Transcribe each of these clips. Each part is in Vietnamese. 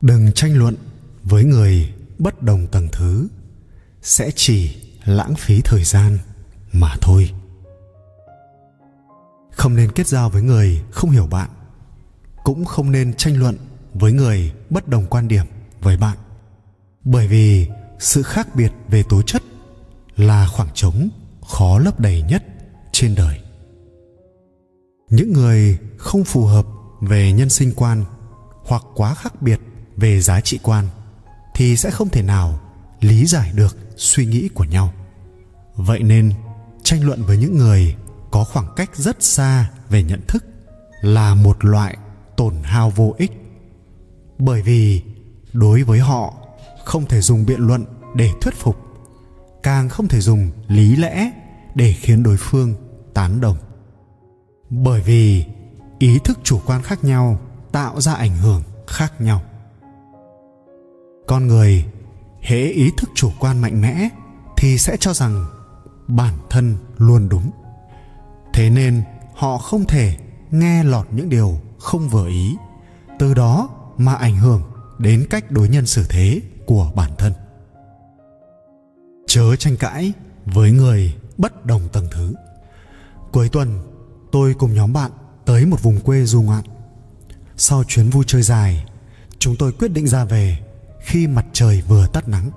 đừng tranh luận với người bất đồng tầng thứ. Sẽ chỉ lãng phí thời gian mà thôi. Không nên kết giao với người không hiểu bạn. Cũng không nên tranh luận với người bất đồng quan điểm với bạn. Bởi vì sự khác biệt về tố chất là khoảng trống khó lấp đầy nhất trên đời. Những người không phù hợp về nhân sinh quan hoặc quá khác biệt về giá trị quan thì sẽ không thể nào lý giải được suy nghĩ của nhau. Vậy nên, tranh luận với những người có khoảng cách rất xa về nhận thức là một loại tổn hao vô ích. Bởi vì đối với họ, không thể dùng biện luận để thuyết phục, càng không thể dùng lý lẽ để khiến đối phương tán đồng. Bởi vì ý thức chủ quan khác nhau tạo ra ảnh hưởng khác nhau con người, hễ ý thức chủ quan mạnh mẽ thì sẽ cho rằng bản thân luôn đúng. Thế nên họ không thể nghe lọt những điều không vừa ý, từ đó mà ảnh hưởng đến cách đối nhân xử thế của bản thân. Chớ tranh cãi với người bất đồng tầng thứ. Cuối tuần, tôi cùng nhóm bạn tới một vùng quê du ngoạn. Sau chuyến vui chơi dài, chúng tôi quyết định ra về khi mặt trời vừa tắt nắng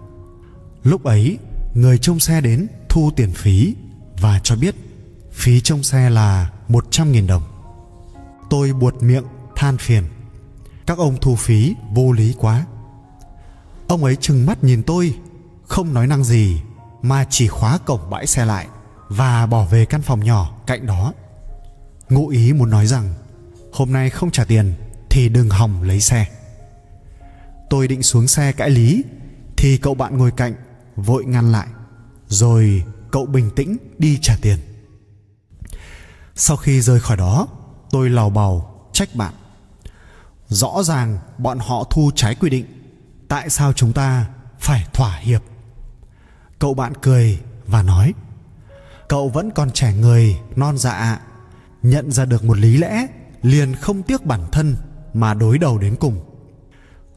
lúc ấy người trông xe đến thu tiền phí và cho biết phí trông xe là 100.000 đồng. Tôi buột miệng than phiền. Các ông thu phí vô lý quá. Ông ấy trừng mắt nhìn tôi, không nói năng gì mà chỉ khóa cổng bãi xe lại và bỏ về căn phòng nhỏ cạnh đó. Ngụ ý muốn nói rằng hôm nay không trả tiền thì đừng hòng lấy xe. Tôi định xuống xe cãi lý, thì cậu bạn ngồi cạnh, vội ngăn lại. Rồi cậu bình tĩnh đi trả tiền. Sau khi rời khỏi đó, tôi lào bào trách bạn. Rõ ràng bọn họ thu trái quy định, tại sao chúng ta phải thỏa hiệp? Cậu bạn cười và nói, cậu vẫn còn trẻ người, non dạ nhận ra được một lý lẽ, liền không tiếc bản thân mà đối đầu đến cùng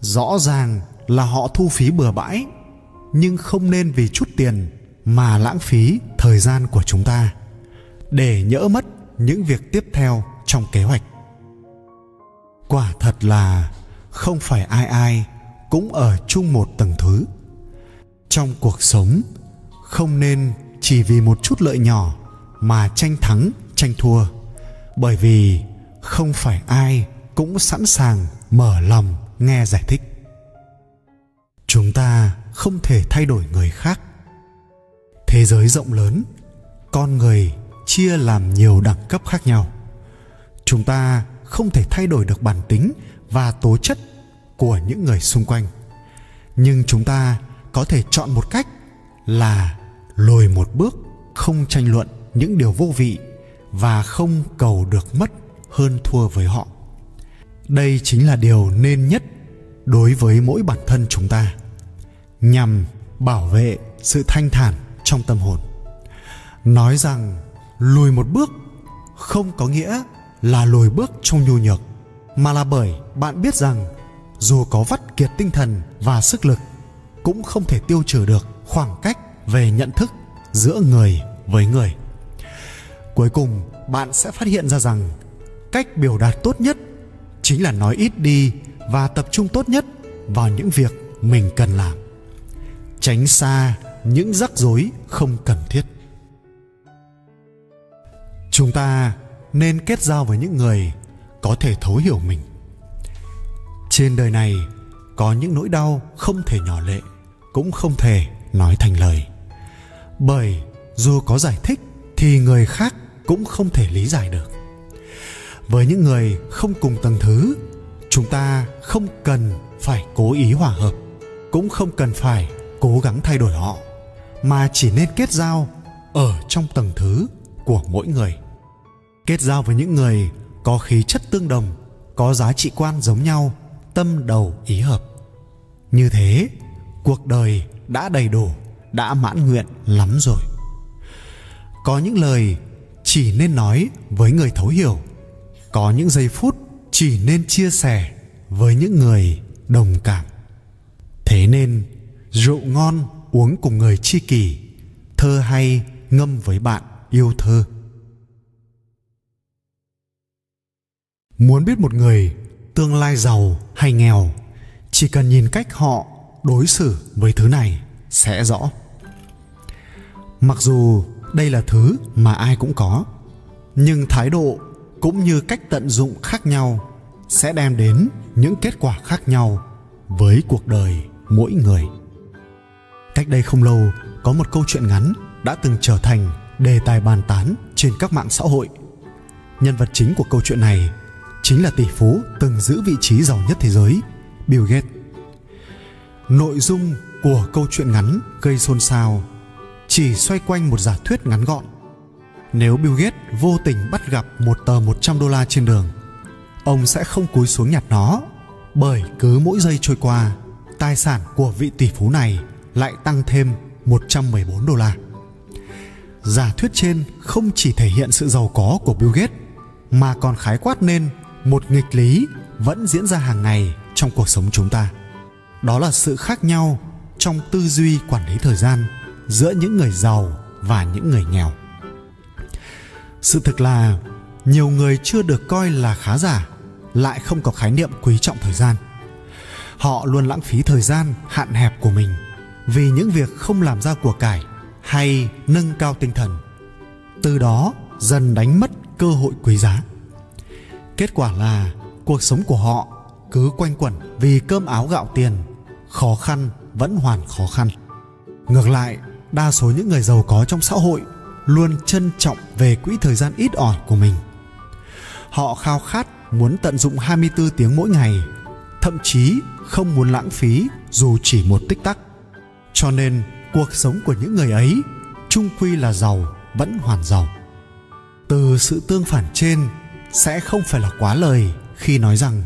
rõ ràng là họ thu phí bừa bãi, nhưng không nên vì chút tiền mà lãng phí thời gian của chúng ta để nhỡ mất những việc tiếp theo trong kế hoạch. Quả thật là không phải ai ai cũng ở chung một tầng thứ. Trong cuộc sống, không nên chỉ vì một chút lợi nhỏ mà tranh thắng, tranh thua, bởi vì không phải ai cũng sẵn sàng mở lòng nghe giải thích. Chúng ta không thể thay đổi người khác. Thế giới rộng lớn, con người chia làm nhiều đẳng cấp khác nhau. Chúng ta không thể thay đổi được bản tính và tố chất của những người xung quanh. Nhưng chúng ta có thể chọn một cách là lùi một bước, không tranh luận những điều vô vị và không cầu được mất hơn thua với họ đây chính là điều nên nhất đối với mỗi bản thân chúng ta, nhằm bảo vệ sự thanh thản trong tâm hồn. Nói rằng lùi một bước không có nghĩa là lùi bước trong nhu nhược, mà là bởi bạn biết rằng dù có vắt kiệt tinh thần và sức lực, cũng không thể tiêu trừ được khoảng cách về nhận thức giữa người với người. Cuối cùng, bạn sẽ phát hiện ra rằng cách biểu đạt tốt nhất chính là nói ít đi và tập trung tốt nhất vào những việc mình cần làm. Tránh xa những rắc rối không cần thiết. Chúng ta nên kết giao với những người có thể thấu hiểu mình. Trên đời này có những nỗi đau không thể nhỏ lệ, cũng không thể nói thành lời. Bởi dù có giải thích thì người khác cũng không thể lý giải được với những người không cùng tầng thứ, chúng ta không cần phải cố ý hòa hợp, cũng không cần phải cố gắng thay đổi họ, mà chỉ nên kết giao ở trong tầng thứ của mỗi người. Kết giao với những người có khí chất tương đồng, có giá trị quan giống nhau, tâm đầu ý hợp. Như thế, cuộc đời đã đầy đủ, đã mãn nguyện lắm rồi. Có những lời chỉ nên nói với người thấu hiểu có những giây phút chỉ nên chia sẻ với những người đồng cảm. Thế nên, rượu ngon uống cùng người chi kỷ, thơ hay ngâm với bạn yêu thơ. Muốn biết một người tương lai giàu hay nghèo, chỉ cần nhìn cách họ đối xử với thứ này sẽ rõ. Mặc dù đây là thứ mà ai cũng có, nhưng thái độ cũng như cách tận dụng khác nhau, sẽ đem đến những kết quả khác nhau với cuộc đời mỗi người. Cách đây không lâu, có một câu chuyện ngắn đã từng trở thành đề tài bàn tán trên các mạng xã hội. Nhân vật chính của câu chuyện này chính là tỷ phú từng giữ vị trí giàu nhất thế giới, bill gates. Nội dung của câu chuyện ngắn gây xôn xao, chỉ xoay quanh một giả thuyết ngắn gọn nếu Bill Gates vô tình bắt gặp một tờ 100 đô la trên đường, ông sẽ không cúi xuống nhặt nó, bởi cứ mỗi giây trôi qua, tài sản của vị tỷ phú này lại tăng thêm 114 đô la. Giả thuyết trên không chỉ thể hiện sự giàu có của Bill Gates, mà còn khái quát nên một nghịch lý vẫn diễn ra hàng ngày trong cuộc sống chúng ta. Đó là sự khác nhau trong tư duy quản lý thời gian giữa những người giàu và những người nghèo. Sự thực là, nhiều người chưa được coi là khá giả, lại không có khái niệm quý trọng thời gian. Họ luôn lãng phí thời gian, hạn hẹp của mình vì những việc không làm ra của cải hay nâng cao tinh thần. Từ đó, dần đánh mất cơ hội quý giá. Kết quả là, cuộc sống của họ cứ quanh quẩn vì cơm áo gạo tiền, khó khăn vẫn hoàn khó khăn. Ngược lại, đa số những người giàu có trong xã hội luôn trân trọng về quỹ thời gian ít ỏi của mình họ khao khát muốn tận dụng 24 tiếng mỗi ngày, thậm chí không muốn lãng phí dù chỉ một tích tắc. Cho nên, cuộc sống của những người ấy chung quy là giàu vẫn hoàn giàu. Từ sự tương phản trên sẽ không phải là quá lời khi nói rằng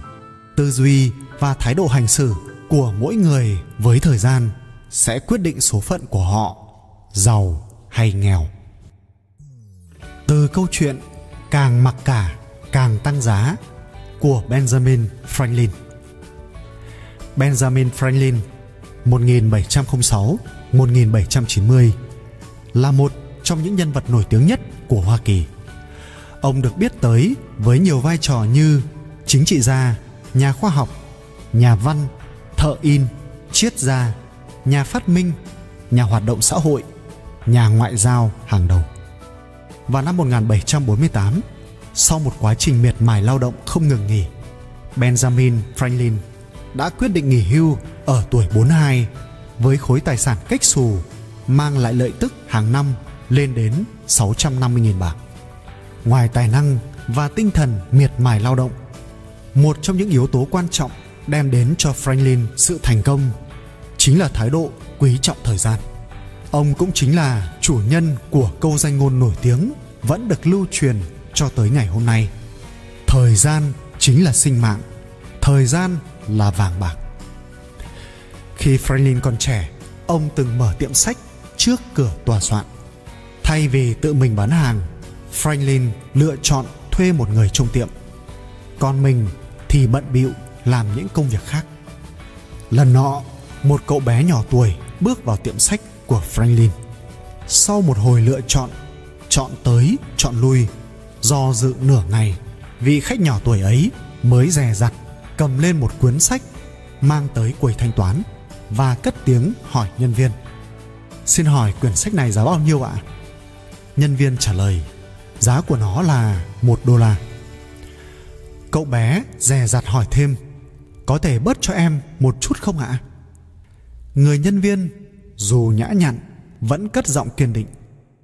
tư duy và thái độ hành xử của mỗi người với thời gian sẽ quyết định số phận của họ giàu hay nghèo từ câu chuyện càng mặc cả càng tăng giá của Benjamin Franklin. Benjamin Franklin 1706-1790 là một trong những nhân vật nổi tiếng nhất của Hoa Kỳ. Ông được biết tới với nhiều vai trò như chính trị gia, nhà khoa học, nhà văn, thợ in, triết gia, nhà phát minh, nhà hoạt động xã hội, nhà ngoại giao hàng đầu. Vào năm 1748, sau một quá trình miệt mài lao động không ngừng nghỉ, Benjamin Franklin đã quyết định nghỉ hưu ở tuổi 42 với khối tài sản cách xù mang lại lợi tức hàng năm lên đến 650.000 bảng. Ngoài tài năng và tinh thần miệt mài lao động, một trong những yếu tố quan trọng đem đến cho Franklin sự thành công chính là thái độ quý trọng thời gian. Ông cũng chính là chủ nhân của câu danh ngôn nổi tiếng vẫn được lưu truyền cho tới ngày hôm nay. Thời gian chính là sinh mạng, thời gian là vàng bạc. Khi franklin còn trẻ, ông từng mở tiệm sách trước cửa tòa soạn. Thay vì tự mình bán hàng, franklin lựa chọn thuê một người trông tiệm. Còn mình thì bận bịu làm những công việc khác. Lần nọ, một cậu bé nhỏ tuổi bước vào tiệm sách của franklin sau một hồi lựa chọn chọn tới, chọn lui, do dự nửa ngày, vị khách nhỏ tuổi ấy mới dè dặt cầm lên một cuốn sách mang tới quầy thanh toán và cất tiếng hỏi nhân viên. Xin hỏi quyển sách này giá bao nhiêu ạ? Nhân viên trả lời, giá của nó là một đô la. Cậu bé dè dặt hỏi thêm, có thể bớt cho em một chút không ạ? Người nhân viên dù nhã nhặn vẫn cất giọng kiên định.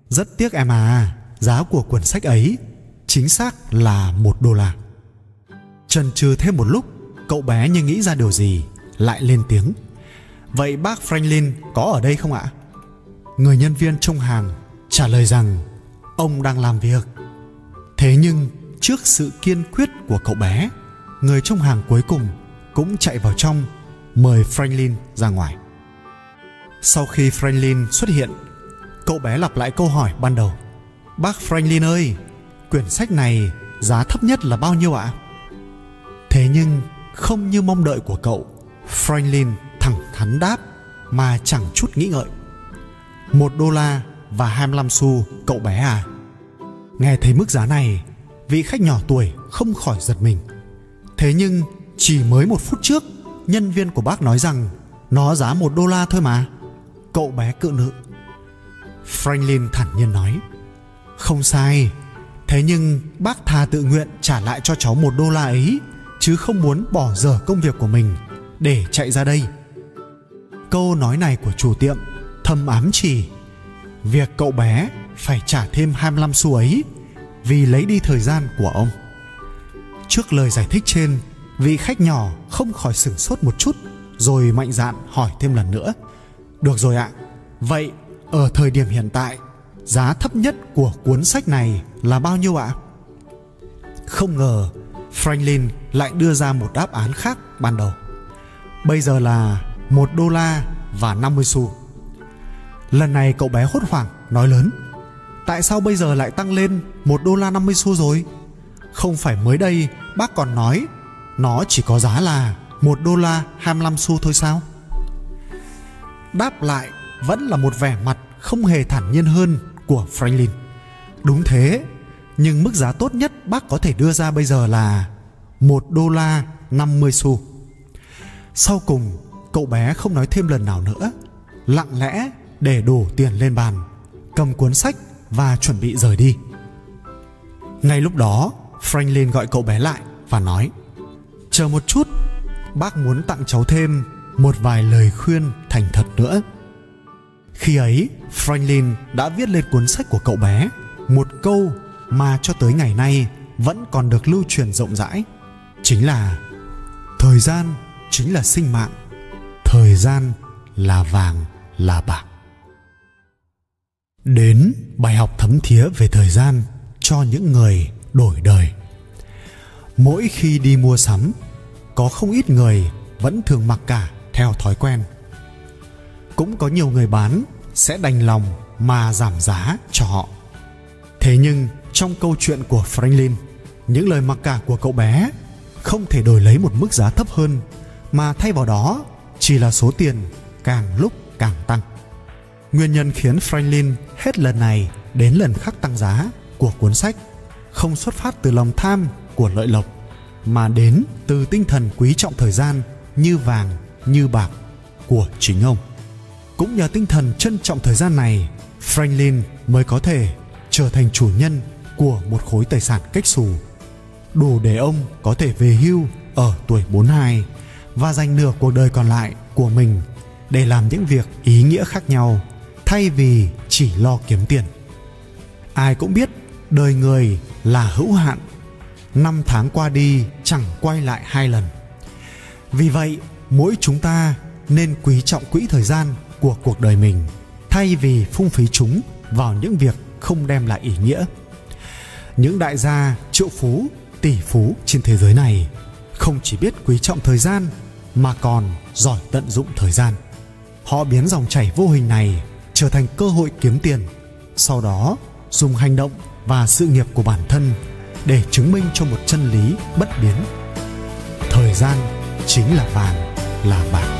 Rất tiếc em à giá của quyển sách ấy chính xác là một đô la. Trần trừ thêm một lúc, cậu bé như nghĩ ra điều gì, lại lên tiếng. Vậy bác franklin có ở đây không ạ? Người nhân viên trông hàng trả lời rằng ông đang làm việc. Thế nhưng trước sự kiên quyết của cậu bé, người trông hàng cuối cùng cũng chạy vào trong mời franklin ra ngoài sau khi franklin xuất hiện, cậu bé lặp lại câu hỏi ban đầu. Bác franklin ơi, quyển sách này giá thấp nhất là bao nhiêu ạ? Thế nhưng, không như mong đợi của cậu, Franklin thẳng thắn đáp mà chẳng chút nghĩ ngợi. Một đô la và 25 xu cậu bé à. Nghe thấy mức giá này, vị khách nhỏ tuổi không khỏi giật mình. Thế nhưng, chỉ mới một phút trước, nhân viên của bác nói rằng nó giá một đô la thôi mà cậu bé cự nữ franklin thản nhiên nói không sai thế nhưng bác thà tự nguyện trả lại cho cháu một đô la ấy chứ không muốn bỏ dở công việc của mình để chạy ra đây câu nói này của chủ tiệm thâm ám chỉ việc cậu bé phải trả thêm 25 xu ấy vì lấy đi thời gian của ông. Trước lời giải thích trên, vị khách nhỏ không khỏi sửng sốt một chút rồi mạnh dạn hỏi thêm lần nữa. Được rồi ạ, vậy ở thời điểm hiện tại, giá thấp nhất của cuốn sách này là bao nhiêu ạ? Không ngờ Franklin lại đưa ra một đáp án khác ban đầu. Bây giờ là một đô la và 50 xu. Lần này cậu bé hốt hoảng nói lớn Tại sao bây giờ lại tăng lên một đô la 50 xu rồi Không phải mới đây bác còn nói Nó chỉ có giá là một đô la 25 xu thôi sao Đáp lại vẫn là một vẻ mặt không hề thản nhiên hơn của Franklin. Đúng thế, Nhưng mức giá tốt nhất bác có thể đưa ra bây giờ là một đô la 50 xu. Sau cùng, cậu bé không nói thêm lần nào nữa, Lặng lẽ để đổ tiền lên bàn, cầm cuốn sách và chuẩn bị rời đi. Ngay lúc đó, franklin gọi cậu bé lại và nói, chờ một chút, bác muốn tặng cháu thêm một vài lời khuyên thành thật nữa. Khi ấy, franklin đã viết lên cuốn sách của cậu bé, một câu mà cho tới ngày nay vẫn còn được lưu truyền rộng rãi. Chính là, thời gian chính là sinh mạng, thời gian là vàng, là bạc. Đến bài học thấm thía về thời gian cho những người đổi đời. Mỗi khi đi mua sắm, có không ít người vẫn thường mặc cả theo thói quen. Cũng có nhiều người bán sẽ đành lòng mà giảm giá cho họ. Thế nhưng trong câu chuyện của franklin, những lời mặc cả của cậu bé không thể đổi lấy một mức giá thấp hơn, mà thay vào đó chỉ là số tiền càng lúc càng tăng. Nguyên nhân khiến Franklin hết lần này đến lần khác tăng giá của cuốn sách không xuất phát từ lòng tham của lợi lộc, mà đến từ tinh thần quý trọng thời gian như vàng như bạc của chính ông. Cũng nhờ tinh thần trân trọng thời gian này, Franklin mới có thể trở thành chủ nhân của một khối tài sản cách xù đủ để ông có thể về hưu ở tuổi 42 và dành nửa cuộc đời còn lại của mình để làm những việc ý nghĩa khác nhau thay vì chỉ lo kiếm tiền ai cũng biết đời người là hữu hạn năm tháng qua đi chẳng quay lại hai lần vì vậy mỗi chúng ta nên quý trọng quỹ thời gian của cuộc đời mình, thay vì phung phí chúng vào những việc không đem lại ý nghĩa. Những đại gia triệu phú, tỷ phú trên thế giới này không chỉ biết quý trọng thời gian mà còn giỏi tận dụng thời gian. Họ biến dòng chảy vô hình này trở thành cơ hội kiếm tiền, sau đó dùng hành động và sự nghiệp của bản thân để chứng minh cho một chân lý bất biến. Thời gian chính là vàng là bạn.